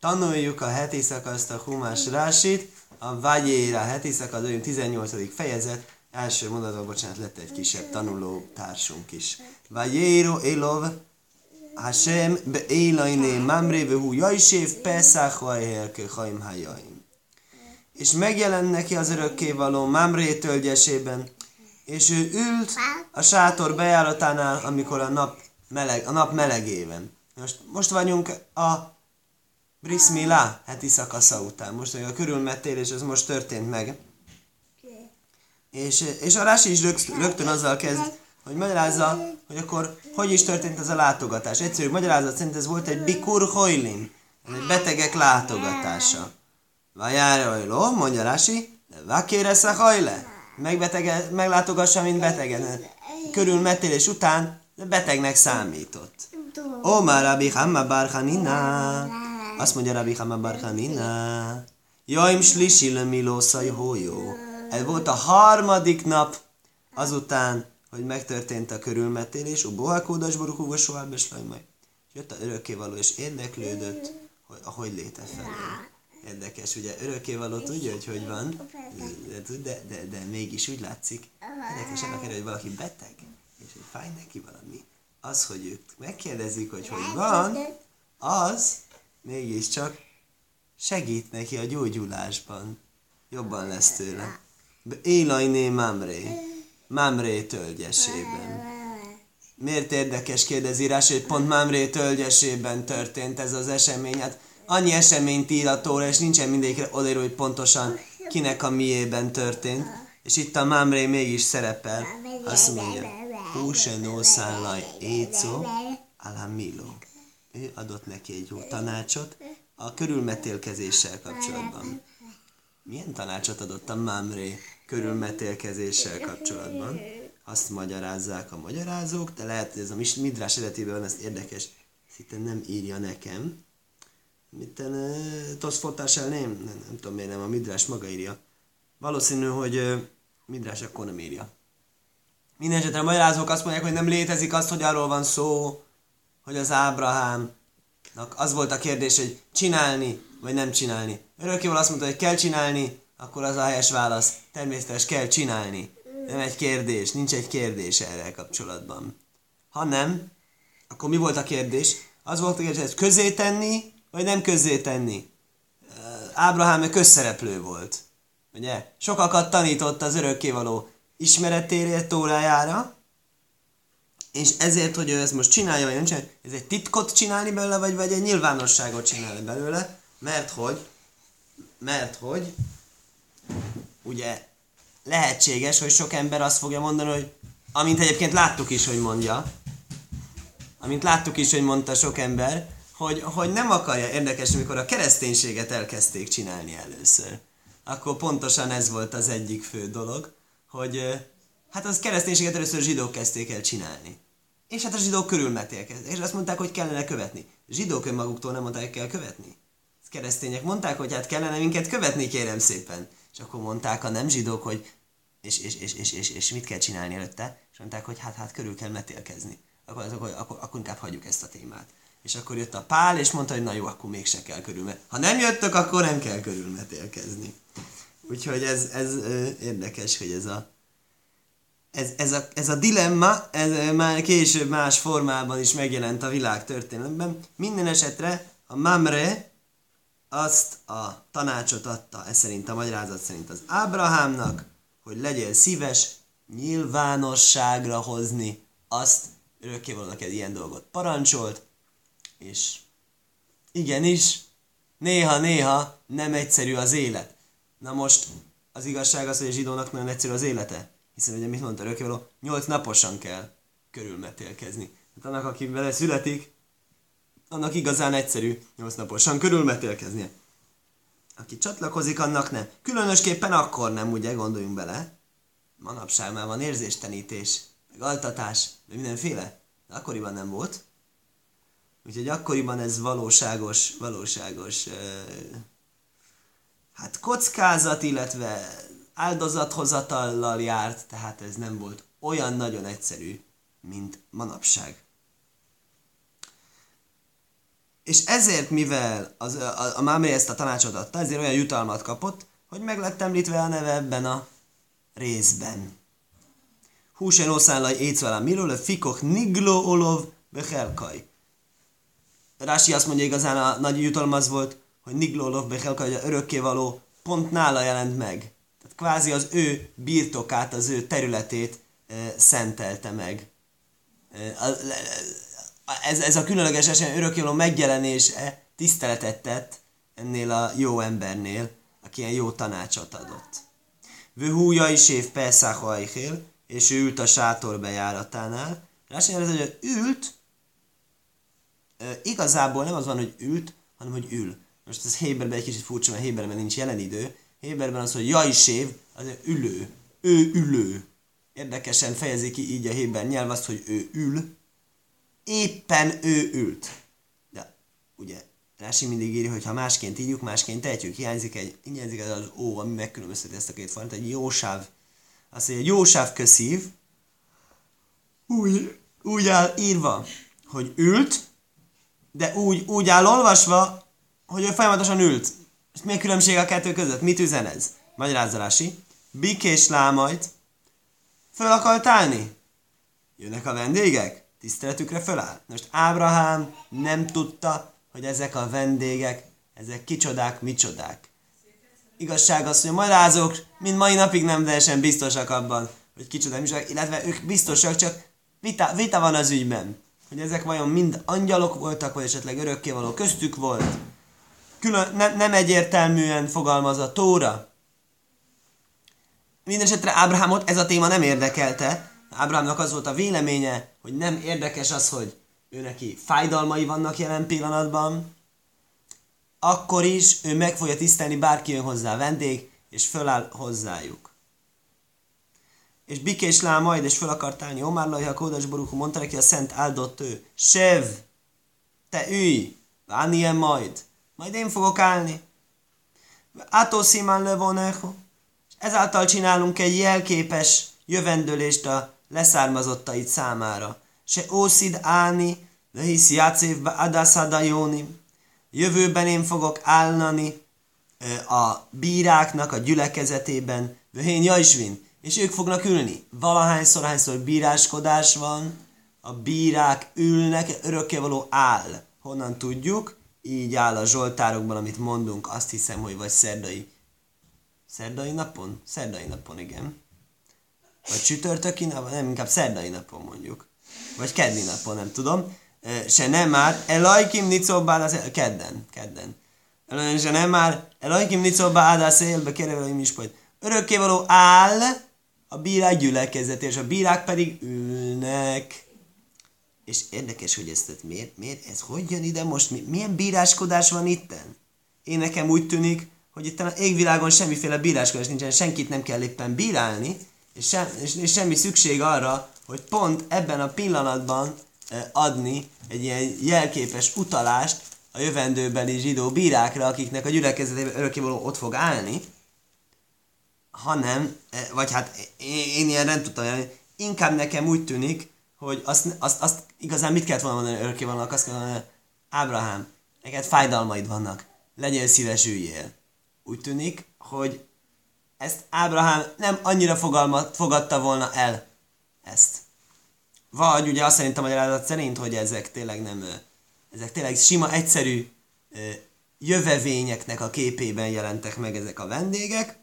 Tanuljuk a heti szakaszt, a Humás Rásit, a Vágyéra heti szakasz, 18. fejezet, első mondatban, bocsánat, lett egy kisebb tanuló társunk is. Vágyéro Elov, Hashem beélainé mamré vehu jajsév pesach vajhelke haim hajaim. És megjelent neki az örökkévaló Mamré tölgyesében, és ő ült a sátor bejáratánál, amikor a nap, meleg, a nap melegében. Most, most vagyunk a Brismila heti szakasza után. Most a körülmetélés, ez most történt meg. És, és a Rási is rögtön azzal kezd, hogy magyarázza, hogy akkor hogy is történt ez a látogatás. Egyszerű magyarázat szerint ez volt egy bikur hojlim, egy betegek látogatása. Vajára hajló, mondja Rási, de vakéresz a hajle. Megbetege, meglátogassa, mint betegen. Körülmetélés után betegnek számított. Ó, már Rabbi Hamma Barhanina. Azt mondja Rabbi Hamma Barhanina. Jaim slisi lemilószaj hójó. Ez volt a harmadik nap azután, hogy megtörtént a körülmetélés, a bohakódas borúhúva soha beslajmaj. Jött a örökkévaló, és érdeklődött, hogy ahogy léte felé. Érdekes, ugye örökkévaló tudja, hogy hogy van, de, de, de, de mégis úgy látszik, érdekes ennek erre, hogy valaki beteg, és hogy fáj neki valami. Az, hogy ők megkérdezik, hogy hogy van, az mégiscsak segít neki a gyógyulásban. Jobban lesz tőle. Élajné Mamré. Mamré tölgyesében. Miért érdekes kérdezi rá, hogy pont Mamré tölgyesében történt ez az esemény? Hát annyi eseményt ír a tóra, és nincsen mindegyikre odaíró, hogy pontosan kinek a miében történt. És itt a Mamré mégis szerepel. Azt mondja, Húsen ószállaj écó alamilo. Ő adott neki egy jó tanácsot a körülmetélkezéssel kapcsolatban. Milyen tanácsot adott a Mamré körülmetélkezéssel kapcsolatban? Azt magyarázzák a magyarázók, de lehet, hogy ez a Midrás eredetében ez érdekes. Szinte nem írja nekem. Mitten Toszfotás el nem? nem? Nem tudom miért nem, a Midrás maga írja. Valószínű, hogy Midrás akkor nem írja. Mindenesetre a magyarázók azt mondják, hogy nem létezik azt, hogy arról van szó, hogy az Ábrahámnak az volt a kérdés, hogy csinálni, vagy nem csinálni. Örökkéval azt mondta, hogy kell csinálni, akkor az a helyes válasz. Természetes kell csinálni. Nem egy kérdés, nincs egy kérdés erre kapcsolatban. Ha nem, akkor mi volt a kérdés? Az volt a kérdés, hogy közé tenni, vagy nem közé tenni. Ábrahám közszereplő volt. Ugye? Sokakat tanított az örökkévaló ismeretére, tórájára, és ezért, hogy ő ezt most csinálja, vagy nem csinálja, ez egy titkot csinálni belőle, vagy, vagy egy nyilvánosságot csinálni belőle, mert hogy, mert hogy, ugye lehetséges, hogy sok ember azt fogja mondani, hogy amint egyébként láttuk is, hogy mondja, amint láttuk is, hogy mondta sok ember, hogy, hogy nem akarja, érdekes, amikor a kereszténységet elkezdték csinálni először, akkor pontosan ez volt az egyik fő dolog, hogy hát az kereszténységet először zsidók kezdték el csinálni. És hát a zsidók körülmetélkeztek, és azt mondták, hogy kellene követni. Zsidók önmaguktól nem mondták, hogy kell követni. A keresztények mondták, hogy hát kellene minket követni, kérem szépen. És akkor mondták a nem zsidók, hogy és, és, és, és, és, és mit kell csinálni előtte? És mondták, hogy hát, hát körül kell metélkezni. Akkor, akkor, akkor, akkor inkább hagyjuk ezt a témát. És akkor jött a Pál, és mondta, hogy na jó, akkor mégse kell körülmetélkezni. Ha nem jöttök, akkor nem kell körülmetélkezni. Úgyhogy ez, ez ö, érdekes, hogy ez a, ez, ez, a, ez a dilemma, ez már később más formában is megjelent a világ történelemben. Minden esetre a Mamre azt a tanácsot adta, ez szerint a magyarázat szerint az Ábrahámnak, hogy legyél szíves nyilvánosságra hozni azt, örökkévalónak egy ilyen dolgot parancsolt, és igenis, néha-néha nem egyszerű az élet. Na most az igazság az, hogy a zsidónak nagyon egyszerű az élete. Hiszen ugye mit mondta örökkévaló, nyolc naposan kell körülmetélkezni. Hát annak, aki vele születik, annak igazán egyszerű nyolc naposan körülmetélkeznie. Aki csatlakozik, annak nem. Különösképpen akkor nem, ugye, gondoljunk bele. Manapság már van érzéstenítés, meg altatás, meg mindenféle. De akkoriban nem volt. Úgyhogy akkoriban ez valóságos, valóságos uh, hát kockázat, illetve áldozathozatallal járt, tehát ez nem volt olyan nagyon egyszerű, mint manapság. és ezért, mivel az, a, a Mámré ezt a tanácsot adta, ezért olyan jutalmat kapott, hogy meg lett említve a neve ebben a részben. Húsen oszánlaj écvelem miről, fikok niglo olov bechelkai. Rási azt mondja, igazán a nagy jutalom az volt, hogy niglo olov bechelkai, hogy örökkévaló pont nála jelent meg. Kvázi az ő birtokát, az ő területét szentelte meg. Ez, ez a különleges esemény örökkévaló megjelenése tiszteletet tett ennél a jó embernél, aki ilyen jó tanácsot adott. Vőhúja is év Pesach és ő ült a sátor bejáratánál. Rási hogy ült, igazából nem az van, hogy ült, hanem hogy ül. Most ez Héberben egy kicsit furcsa, mert Héberben nincs jelen idő. Héberben az, hogy jajsév, az ülő. Ő ülő. Érdekesen fejezi ki így a Héber nyelv azt, hogy ő ül. Éppen ő ült. De ugye Rási mindig írja, hogy ha másként írjuk, másként tehetjük. Hiányzik egy, hiányzik az ó, ami megkülönbözteti ezt a két fajta, egy jósáv. Azt mondja, egy jósáv köszív, úgy, úgy áll írva, hogy ült, de úgy, úgy áll olvasva, hogy ő folyamatosan ült. És mi a különbség a kettő között? Mit üzen ez? Magyarázzalási. Bikés lámajt. Föl akart állni? Jönnek a vendégek? Tiszteletükre föláll. Most Ábrahám nem tudta, hogy ezek a vendégek, ezek kicsodák, micsodák. Igazság az, hogy a magyarázók mind mai napig nem teljesen biztosak abban, hogy kicsodák, micsodák, illetve ők biztosak, csak vita, vita van az ügyben. Hogy ezek vajon mind angyalok voltak, vagy esetleg örökkévaló köztük volt külön, ne, nem egyértelműen fogalmaz a Tóra. Mindenesetre Ábrahámot ez a téma nem érdekelte. Ábrahámnak az volt a véleménye, hogy nem érdekes az, hogy ő neki fájdalmai vannak jelen pillanatban, akkor is ő meg fogja tisztelni, bárki jön hozzá vendég, és föláll hozzájuk. És Bikés lá majd, és föl akart állni Omar Lajha Kódas Borukhu, mondta neki a szent áldott ő, Sev, te ülj, ilyen majd, majd én fogok állni. Átó szimán levonecho. Ezáltal csinálunk egy jelképes jövendőlést a leszármazottait számára. Se ószid állni, de hisz játszévbe adászadajóni. Jövőben én fogok állani a bíráknak a gyülekezetében, vöhén jajsvin, és ők fognak ülni. Valahányszor, hányszor bíráskodás van, a bírák ülnek, örökkévaló áll. Honnan tudjuk? Így áll a Zsoltárokban, amit mondunk, azt hiszem, hogy vagy szerdai. Szerdai napon? Szerdai napon, igen. Vagy csütörtöki napon? Nem, inkább szerdai napon mondjuk. Vagy keddi napon, nem tudom. Se nem már, elajkim nicobál az kedden, kedden. Se nem már, elajkim nicobál az élbe, kerülöm is, hogy örökkévaló áll a bírák gyülekezet, és a bírák pedig ülnek. És érdekes, hogy ezt miért, miért, ez hogy jön ide most, milyen bíráskodás van itten? Én nekem úgy tűnik, hogy itt a égvilágon semmiféle bíráskodás nincsen, senkit nem kell éppen bírálni, és, sem, és, és semmi szükség arra, hogy pont ebben a pillanatban eh, adni egy ilyen jelképes utalást a jövendőbeli zsidó bírákra, akiknek a gyülekezetében örökkévaló ott fog állni, hanem, eh, vagy hát én, én ilyen nem tudtam, inkább nekem úgy tűnik, hogy azt, azt, azt igazán mit kellett volna mondani örökké vannak, azt kellett mondani, Ábrahám, neked fájdalmaid vannak, legyél szíves üljél. Úgy tűnik, hogy ezt Ábrahám nem annyira fogalmat, fogadta volna el ezt. Vagy ugye azt szerint a magyarázat szerint, hogy ezek tényleg nem, ezek tényleg sima, egyszerű jövevényeknek a képében jelentek meg ezek a vendégek.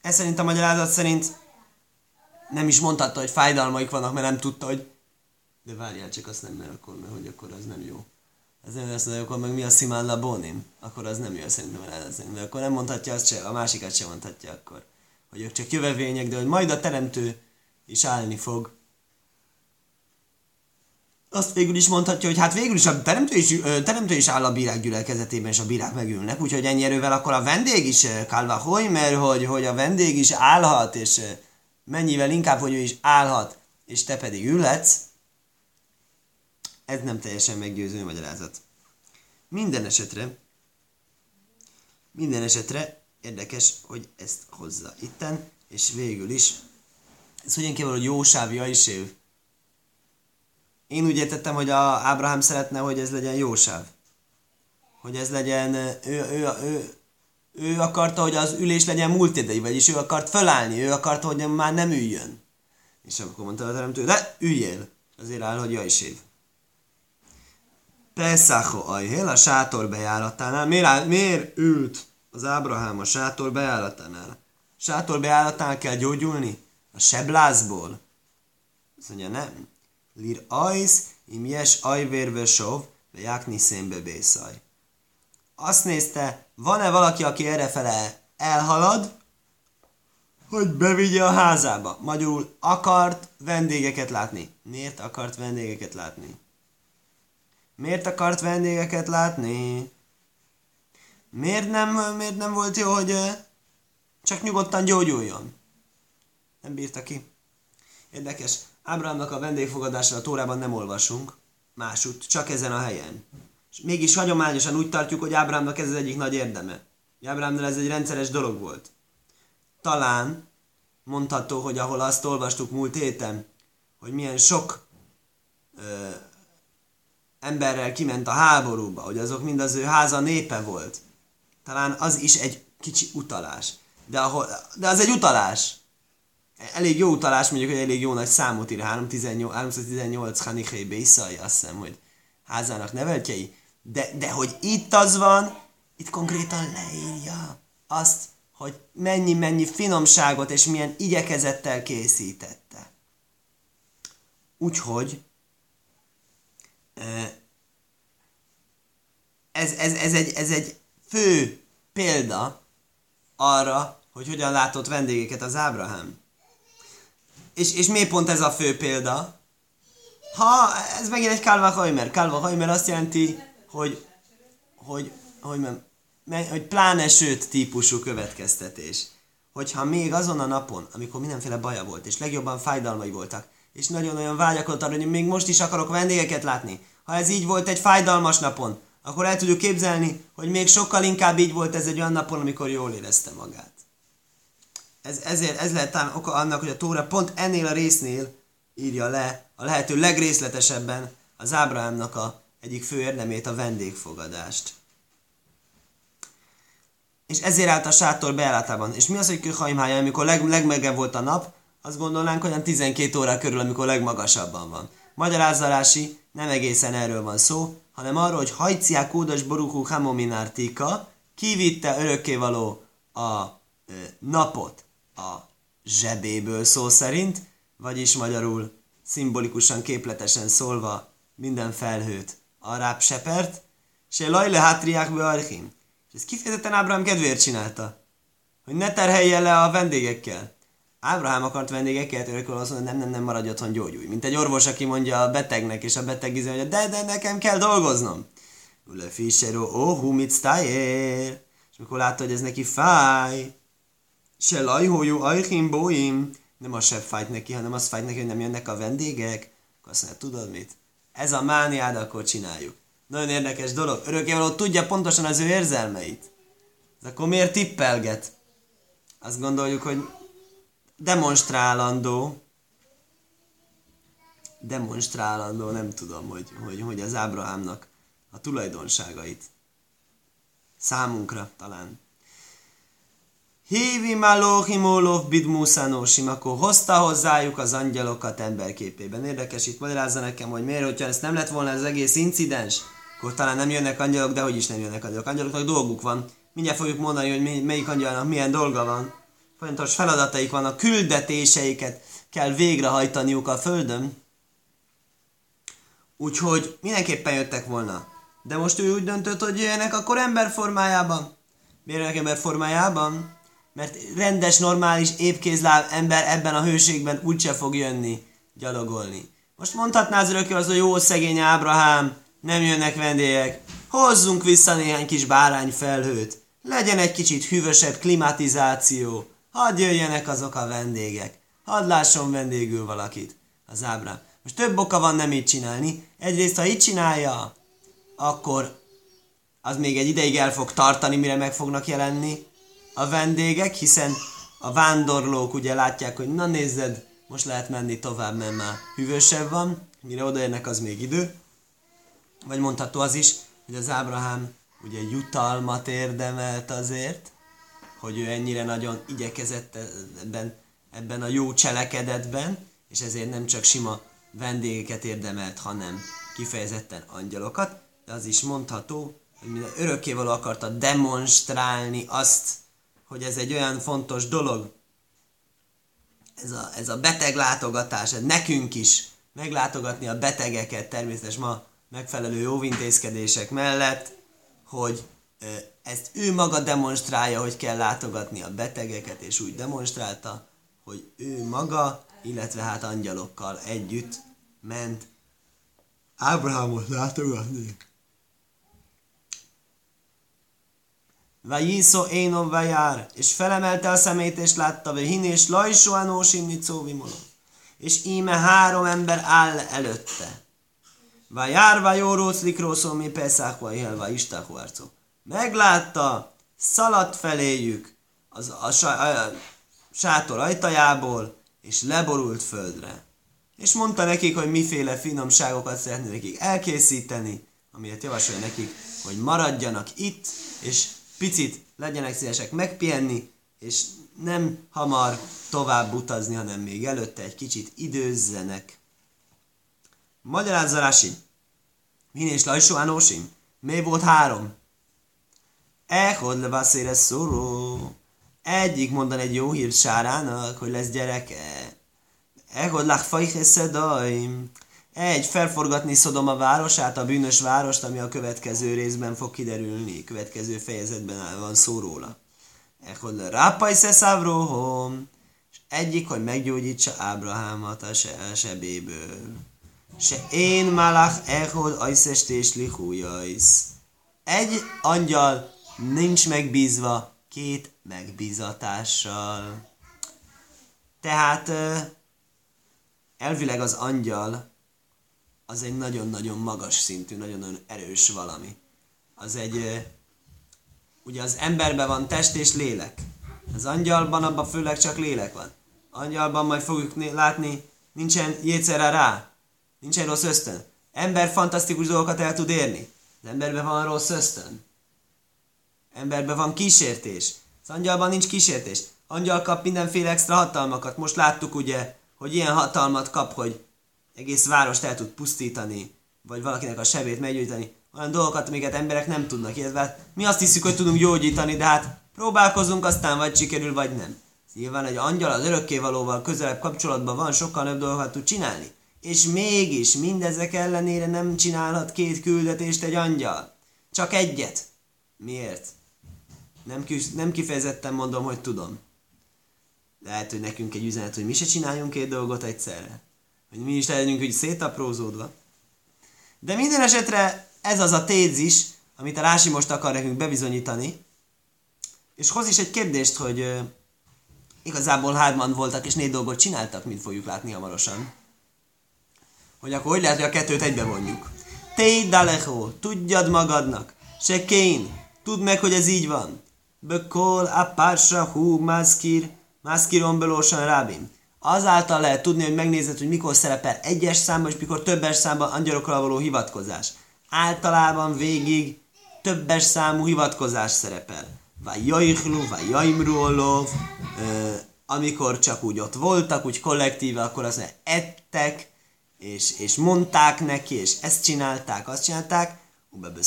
Ez szerint a magyarázat szerint nem is mondhatta, hogy fájdalmaik vannak, mert nem tudta, hogy de várjál, csak azt nem, mert akkor, mert hogy akkor az nem jó. Ez nem mondja, akkor meg mi a Simán Labonim? Akkor az nem jó szerintem elezni. Mert akkor nem mondhatja azt se, a másikat sem mondhatja akkor. Hogy ők csak jövevények, de hogy majd a teremtő is állni fog. Azt végül is mondhatja, hogy hát végül is a teremtő is, teremtő is áll a bírák gyülekezetében, és a bírák megülnek, úgyhogy ennyi erővel akkor a vendég is kálva hogy, mert hogy, hogy a vendég is állhat, és mennyivel inkább, hogy ő is állhat, és te pedig ülhetsz, ez nem teljesen meggyőző magyarázat. Minden esetre, minden esetre érdekes, hogy ezt hozza itten, és végül is, ez hogyan kell, hogy jósáv, jaisév. Én úgy értettem, hogy a Ábrahám szeretne, hogy ez legyen jósáv. hogy ez legyen, ő, ő, ő, ő akarta, hogy az ülés legyen múlt idei, vagyis ő akart fölállni, ő akarta, hogy már nem üljön. És akkor mondta a teremtő, de üljél! Azért áll, hogy jaj év. Peszacho ajhél, a sátor bejáratánál. Miért, miért ült az Ábrahám a sátor bejáratánál? Sátor bejáratánál kell gyógyulni? A seblázból? Azt mondja, nem. Lir ajsz, im jes ajvérve sov, ve jákni szénbe bészaj. Azt nézte, van-e valaki, aki errefele elhalad, hogy bevigye a házába. Magyarul akart vendégeket látni. Miért akart vendégeket látni? Miért akart vendégeket látni? Miért nem, miért nem volt jó, hogy csak nyugodtan gyógyuljon? Nem bírta ki. Érdekes. Ábrahámnak a vendégfogadásra a Tórában nem olvasunk. Másút, csak ezen a helyen. És mégis hagyományosan úgy tartjuk, hogy Ábrahámnak ez az egyik nagy érdeme. Ábrahámnál ez egy rendszeres dolog volt. Talán mondható, hogy ahol azt olvastuk múlt héten, hogy milyen sok ö, emberrel kiment a háborúba, hogy azok mind az ő háza népe volt. Talán az is egy kicsi utalás. De, ahol, de az egy utalás. Elég jó utalás, mondjuk, hogy elég jó nagy számot ír. 318, 318 Hanichei Bészai, azt hiszem, hogy házának neveltjei. De, de hogy itt az van, itt konkrétan leírja azt, hogy mennyi-mennyi finomságot és milyen igyekezettel készítette. Úgyhogy ez, ez, ez, egy, ez egy fő példa arra, hogy hogyan látott vendégeket az Ábrahám. És, és miért pont ez a fő példa? Ha, ez megint egy Kalva Hajmer. Kalva Hajmer azt jelenti, hogy, hogy, hogy, hogy, hogy pláne sőt típusú következtetés. Hogyha még azon a napon, amikor mindenféle baja volt, és legjobban fájdalmai voltak, és nagyon-nagyon vágyakozott arra, hogy még most is akarok vendégeket látni. Ha ez így volt egy fájdalmas napon, akkor el tudjuk képzelni, hogy még sokkal inkább így volt ez egy olyan napon, amikor jól érezte magát. Ez, ezért ez lehet talán oka annak, hogy a Tóra pont ennél a résznél írja le a lehető legrészletesebben az Ábrahámnak a egyik fő érdemét, a vendégfogadást. És ezért állt a sátor beállátában. És mi az, hogy Köhaimhája, amikor leg, legmegebb volt a nap, azt gondolnánk, hogy 12 óra körül, amikor legmagasabban van. Magyarázzalási nem egészen erről van szó, hanem arról, hogy hajciák kódos borukú hamominártika kivitte örökkévaló a e, napot a zsebéből szó szerint, vagyis magyarul szimbolikusan, képletesen szólva minden felhőt arább sepert, se lajle hátriák bearchim. És ezt kifejezetten Ábrahám kedvéért csinálta, hogy ne terhelje le a vendégekkel. Ábrahám akart vendégeket, ők azt mondja, nem, nem, nem maradj otthon, gyógyulj. Mint egy orvos, aki mondja a betegnek, és a beteg izé mondja, de, de nekem kell dolgoznom. Ule fisero, oh, hu mit stájér. És mikor látta, hogy ez neki fáj, se lajhójú, ajhim, bóim, nem az se fájt neki, hanem az fájt neki, hogy nem jönnek a vendégek, akkor azt mondja, tudod mit? Ez a mániád, akkor csináljuk. Nagyon érdekes dolog. Örökkévaló tudja pontosan az ő érzelmeit. De akkor miért tippelget? Azt gondoljuk, hogy demonstrálandó, demonstrálandó, nem tudom, hogy, hogy, hogy az Ábrahámnak a tulajdonságait. Számunkra talán. Hívi malóhimólóf bidmuszánósim, akkor hozta hozzájuk az angyalokat emberképében. Érdekes, itt magyarázza nekem, hogy miért, hogyha ez nem lett volna az egész incidens, akkor talán nem jönnek angyalok, de hogy is nem jönnek angyalok. Angyaloknak dolguk van. Mindjárt fogjuk mondani, hogy melyik angyalnak milyen dolga van fontos feladataik vannak, küldetéseiket kell végrehajtaniuk a Földön. Úgyhogy mindenképpen jöttek volna. De most ő úgy döntött, hogy jöjjenek akkor ember formájában. Miért jönnek ember formájában? Mert rendes, normális, épkézláb ember ebben a hőségben úgyse fog jönni, gyalogolni. Most mondhatná az örökké az, hogy jó szegény Ábrahám, nem jönnek vendégek, hozzunk vissza néhány kis bárányfelhőt, legyen egy kicsit hűvösebb klimatizáció, Hadd jöjjenek azok a vendégek. Hadd lásson vendégül valakit. Az Ábrám. Most több oka van nem így csinálni. Egyrészt, ha így csinálja, akkor az még egy ideig el fog tartani, mire meg fognak jelenni a vendégek, hiszen a vándorlók ugye látják, hogy na nézzed, most lehet menni tovább, mert már hűvösebb van, mire odaérnek, az még idő. Vagy mondható az is, hogy az Ábrahám ugye jutalmat érdemelt azért, hogy ő ennyire nagyon igyekezett ebben, ebben a jó cselekedetben, és ezért nem csak sima vendégeket érdemelt, hanem kifejezetten angyalokat, de az is mondható, hogy minden örökkévaló akarta demonstrálni azt, hogy ez egy olyan fontos dolog, ez a, ez a beteg látogatás, ez nekünk is meglátogatni a betegeket természetesen ma megfelelő jóvintézkedések mellett, hogy ezt ő maga demonstrálja, hogy kell látogatni a betegeket, és úgy demonstrálta, hogy ő maga, illetve hát angyalokkal együtt ment Ábrahámot látogatni. Vajiszó énom vajár, és felemelte a szemét, és látta, hogy hin és lajsó anósim nicóvimolom. És íme három ember áll előtte. Vajár vajó róclikrószó mi peszák vajhel vajistáhu arcó. Meglátta, szaladt feléjük az, a, a, a sátor ajtajából, és leborult földre. És mondta nekik, hogy miféle finomságokat szeretné nekik elkészíteni, amiért javasolja nekik, hogy maradjanak itt, és picit legyenek szívesek megpihenni, és nem hamar tovább utazni, hanem még előtte egy kicsit időzzenek. Magyarázzarási. Min és Lajsó Anósim? Mi volt három? Echod levaszére szoró. Egyik mondan egy jó hírt Sárának, hogy lesz gyereke. Echod lach fajcheszedaim. Egy, felforgatni Szodom a városát, a bűnös várost, ami a következő részben fog kiderülni, következő fejezetben van szó róla. Echod le rápaj szeszávróhom, és egyik, hogy meggyógyítsa Ábrahámat a se, sebéből. Se én malach echod ajszestés lihújajsz. Egy angyal nincs megbízva két megbízatással. Tehát elvileg az angyal az egy nagyon-nagyon magas szintű, nagyon-nagyon erős valami. Az egy, ugye az emberben van test és lélek. Az angyalban abban főleg csak lélek van. Angyalban majd fogjuk látni, nincsen jétszere rá, nincsen rossz ösztön. Ember fantasztikus dolgokat el tud érni. Az emberben van rossz ösztön. Emberben van kísértés. Az angyalban nincs kísértés. Angyal kap mindenféle extra hatalmakat. Most láttuk ugye, hogy ilyen hatalmat kap, hogy egész várost el tud pusztítani, vagy valakinek a sebét meggyógyítani, olyan dolgokat, amiket emberek nem tudnak, illetve mi azt hiszük, hogy tudunk gyógyítani, de hát próbálkozunk, aztán vagy sikerül, vagy nem. Nyilván egy angyal az örökkévalóval közelebb kapcsolatban van, sokkal nagyobb dolgokat tud csinálni. És mégis mindezek ellenére nem csinálhat két küldetést egy angyal. Csak egyet. Miért? Nem, nem kifejezetten mondom, hogy tudom. Lehet, hogy nekünk egy üzenet, hogy mi se csináljunk két dolgot egyszerre hogy mi is legyünk hogy szétaprózódva. De minden esetre ez az a tézis, amit a Rási most akar nekünk bebizonyítani, és hoz is egy kérdést, hogy uh, igazából hárman voltak és négy dolgot csináltak, mint fogjuk látni hamarosan. Hogy akkor hogy lehet, hogy a kettőt egybe vonjuk. Té dalecho, tudjad magadnak, se kén, tudd meg, hogy ez így van. Bekol a pársa hú mászkir, mászkiron belósan rábim azáltal lehet tudni, hogy megnézed, hogy mikor szerepel egyes számban, és mikor többes számban angyalokra való hivatkozás. Általában végig többes számú hivatkozás szerepel. Vagy jajchlu, vagy jaimruolov, amikor csak úgy ott voltak, úgy kollektíve, akkor azt mondja, ettek, és, és mondták neki, és ezt csinálták, azt csinálták, Ubebe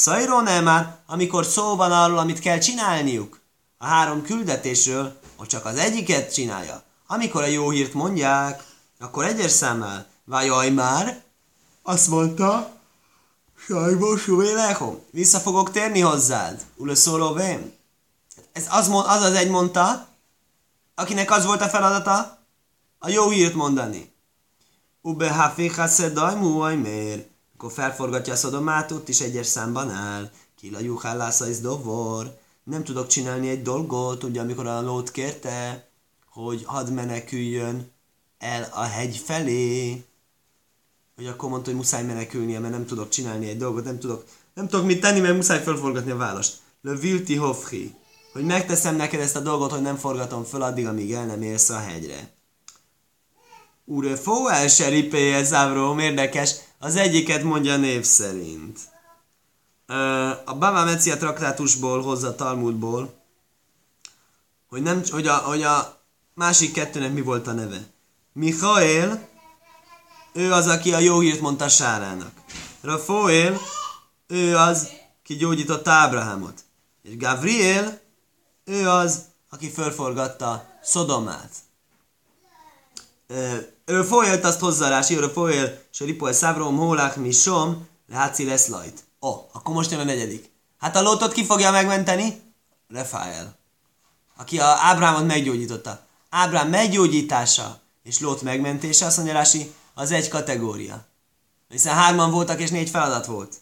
nem már, amikor szó van arról, amit kell csinálniuk, a három küldetésről, hogy csak az egyiket csinálja, amikor a jó hírt mondják, akkor egyes számmal, vajaj már, azt mondta, sajnos lehom, vissza fogok térni hozzád, ule szóló vém. Ez az, az az egy mondta, akinek az volt a feladata, a jó hírt mondani. Ube haféha szedaj muaj mér. Akkor felforgatja a szodomát, is egyes számban áll. Kila juhálásza is dovor. Nem tudok csinálni egy dolgot, ugye amikor a lót kérte, hogy hadd meneküljön el a hegy felé, hogy akkor mondta, hogy muszáj menekülnie, mert nem tudok csinálni egy dolgot, nem tudok, nem tudok mit tenni, mert muszáj felforgatni a választ. Le vilti hofri, hogy megteszem neked ezt a dolgot, hogy nem forgatom föl addig, amíg el nem érsz a hegyre. Ure fó el seripéje závróm, érdekes, az egyiket mondja név szerint. a Baba Mecia traktátusból hozza Talmudból, hogy, nem, hogy, a, hogy a másik kettőnek mi volt a neve. Michael, ő az, aki a jó hírt mondta Sárának. Rafael, ő az, ki gyógyította Ábrahámot. És Gabriel, ő az, aki fölforgatta Szodomát. Folyelt azt hozzá rá, ő folyel, és ripoel szávrom, hólák, mi som, leháci lesz lajt. Ó, akkor most jön a negyedik. Hát a lótot ki fogja megmenteni? Rafael. Aki a Ábrámot meggyógyította. Ábrám meggyógyítása és Lót megmentése, azt mondja Rási, az egy kategória. Hiszen hárman voltak és négy feladat volt.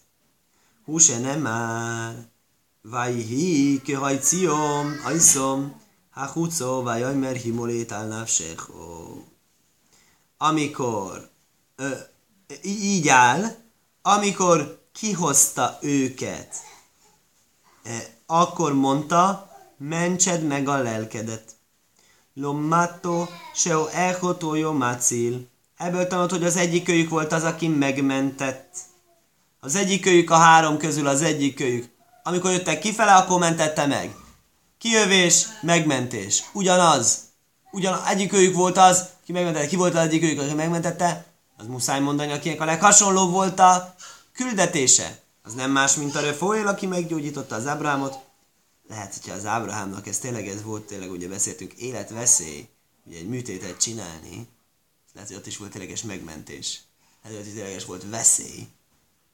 Húse nem már. Vajhi, kehajciom, ajszom, hachuco, vajajmer himolét álnávsecho. Amikor ö, így áll, amikor kihozta őket, akkor mondta, mentsed meg a lelkedet. Lommato, seo echotojo macil. Ebből tanult, hogy az egyik kölyük volt az, aki megmentett. Az egyik kölyük a három közül az egyik kölyük. Amikor jöttek kifele, akkor mentette meg. Kijövés, megmentés. Ugyanaz. Ugyan egyik kölyük volt az, ki megmentette. Ki volt az egyik kölyük, aki megmentette? Az muszáj mondani, akinek a leghasonlóbb volt a küldetése. Az nem más, mint a Refoél, aki meggyógyította az Ábrámot. Lehet, hogyha az Ábrahámnak ez tényleg ez volt, tényleg ugye beszéltünk, életveszély, ugye egy műtétet csinálni, lehet, hogy ott is volt tényleges megmentés. Hát, hogy tényleges volt veszély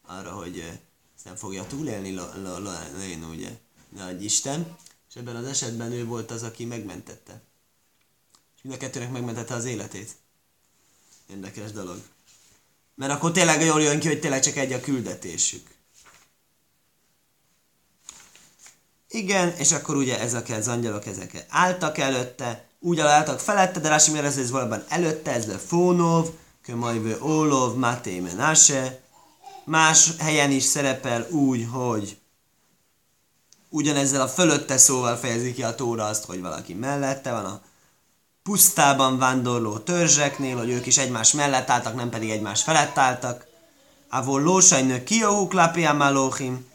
arra, hogy ezt nem fogja túlélni Léna, ugye, nagy Isten, és ebben az esetben ő volt az, aki megmentette. És mind a kettőnek megmentette az életét. Érdekes dolog. Mert akkor tényleg jól jön ki, hogy tényleg csak egy a küldetésük. Igen, és akkor ugye ezek az angyalok ezek álltak előtte, úgy álltak felette, de Rási ez, ez valóban előtte, ez a Fónov, Kömajvő Ólov, Máté Menase. Más helyen is szerepel úgy, hogy ugyanezzel a fölötte szóval fejezi ki a tóra azt, hogy valaki mellette van a pusztában vándorló törzseknél, hogy ők is egymás mellett álltak, nem pedig egymás felett álltak. Avol lósajnő kióhuk lapiamalóhim,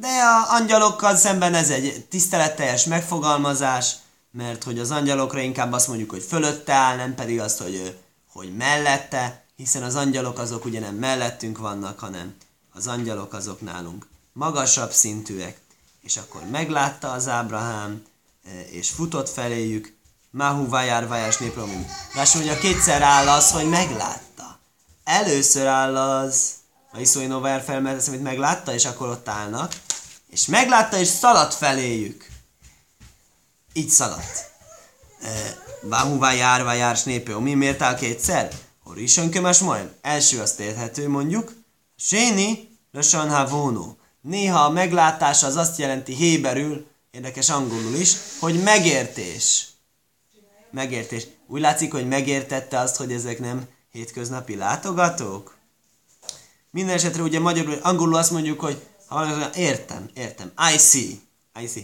de a angyalokkal szemben ez egy tiszteletteljes megfogalmazás, mert hogy az angyalokra inkább azt mondjuk, hogy fölötte áll, nem pedig azt, hogy, hogy mellette, hiszen az angyalok azok ugye nem mellettünk vannak, hanem az angyalok azok nálunk magasabb szintűek. És akkor meglátta az Ábrahám, és futott feléjük, Mahu vajár vajás népromim. Lássuk, hogy a kétszer áll az, hogy meglátta. Először áll az, a Iszóinó vajár felmert amit meglátta, és akkor ott állnak. És meglátta, és szaladt feléjük. Így szaladt. Mahu vajár vajár snépő. Mi miért áll kétszer? Horison kömes majd. Első azt érthető, mondjuk. Séni, Lösan Havónó. Néha a meglátás az azt jelenti héberül, érdekes angolul is, hogy megértés megértés. Úgy látszik, hogy megértette azt, hogy ezek nem hétköznapi látogatók? Minden esetre ugye magyarul, angolul azt mondjuk, hogy ha értem, értem, I see, I see.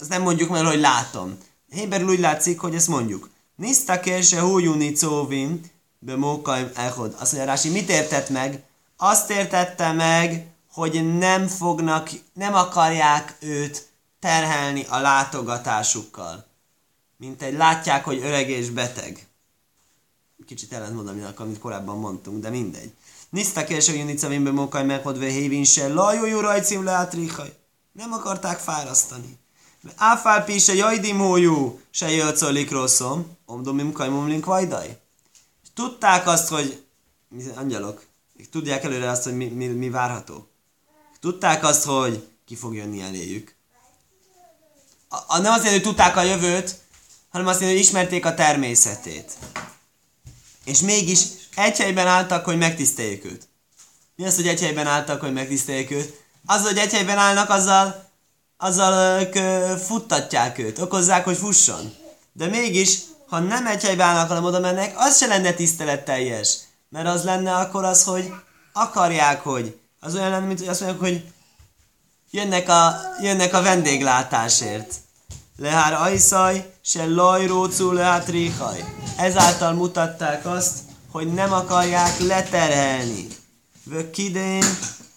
Azt nem mondjuk mert hogy látom. Héberül úgy látszik, hogy ezt mondjuk. Niszta se hújuni cóvim, be mókaim echod. Azt mondja Rási, mit értett meg? Azt értette meg, hogy nem fognak, nem akarják őt terhelni a látogatásukkal mint egy látják, hogy öreg és beteg. Kicsit ellentmondom, amit korábban mondtunk, de mindegy. Nisztak és hogy Junicavimbe mokaj meghodve hévin se lajójú rajcim leátrihaj. Nem akarták fárasztani. Áfálpi se jajdimójú se jöjtszolik rosszom, omdomim kajmumlink vajdaj. Tudták azt, hogy angyalok, tudják előre azt, hogy mi, mi, mi várható. Tudták azt, hogy ki fog jönni eléjük. A, a, nem azért, hogy tudták a jövőt, hanem mondja, hogy ismerték a természetét. És mégis egy helyben álltak, hogy megtiszteljék őt. Mi az, hogy egy helyben álltak, hogy megtiszteljék őt? Az, hogy egy helyben állnak, azzal, azzal ők futtatják őt, okozzák, hogy fusson. De mégis, ha nem egy helyben állnak, hanem oda mennek, az se lenne tiszteletteljes. Mert az lenne akkor az, hogy akarják, hogy az olyan lenne, mint hogy azt mondják, hogy jönnek a, jönnek a vendéglátásért. Lehár ajszaj, se lajrócú leát réhaj. Ezáltal mutatták azt, hogy nem akarják leterhelni. Vökidén,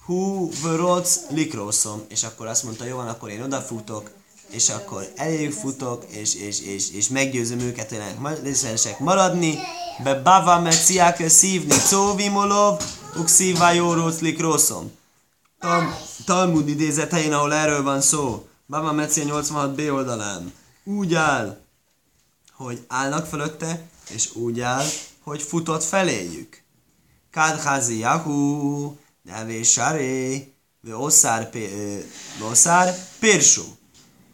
hú, vöröc, likrószom. És akkor azt mondta, jó van, akkor én odafutok, és akkor eléjük futok, és, és, és, és meggyőzöm őket, hogy részesek maradni. Be bava me ciáke szívni, szóvimolov, ukszívá jóróc likrószom. Tal- Talmud idézet ahol erről van szó. Baba Mecia 86b oldalán. Úgy áll, hogy állnak fölötte, és úgy áll, hogy futott feléjük. Kadhazi Yahu, Nevé Saré, Oszár, Oszár, Pirsú.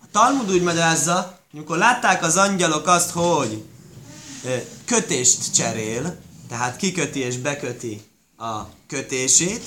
A Talmud úgy magyarázza, amikor látták az angyalok azt, hogy kötést cserél, tehát kiköti és beköti a kötését,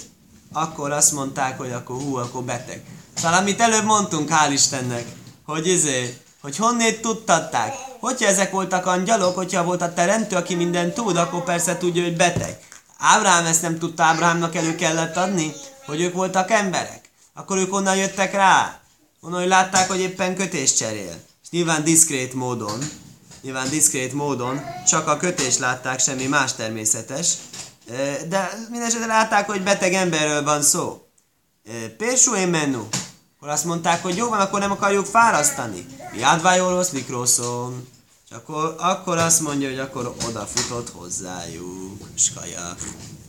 akkor azt mondták, hogy akkor hú, akkor beteg. Szóval amit előbb mondtunk, hál' Istennek, hogy izé, hogy honnét tudtatták. Hogyha ezek voltak angyalok, hogyha volt a teremtő, aki mindent tud, akkor persze tudja, hogy beteg. Ábrám ezt nem tudta, Ábrámnak elő kellett adni, hogy ők voltak emberek. Akkor ők onnan jöttek rá. Onnan, hogy látták, hogy éppen kötés cserél. És nyilván diszkrét módon, nyilván diszkrét módon, csak a kötés látták, semmi más természetes. De mindesetre látták, hogy beteg emberről van szó. Pérsú én mennu. Akkor azt mondták, hogy jó van, akkor nem akarjuk fárasztani. Mi advájórosz, mikroszom. És akkor, akkor azt mondja, hogy akkor odafutott hozzájuk. Skajak.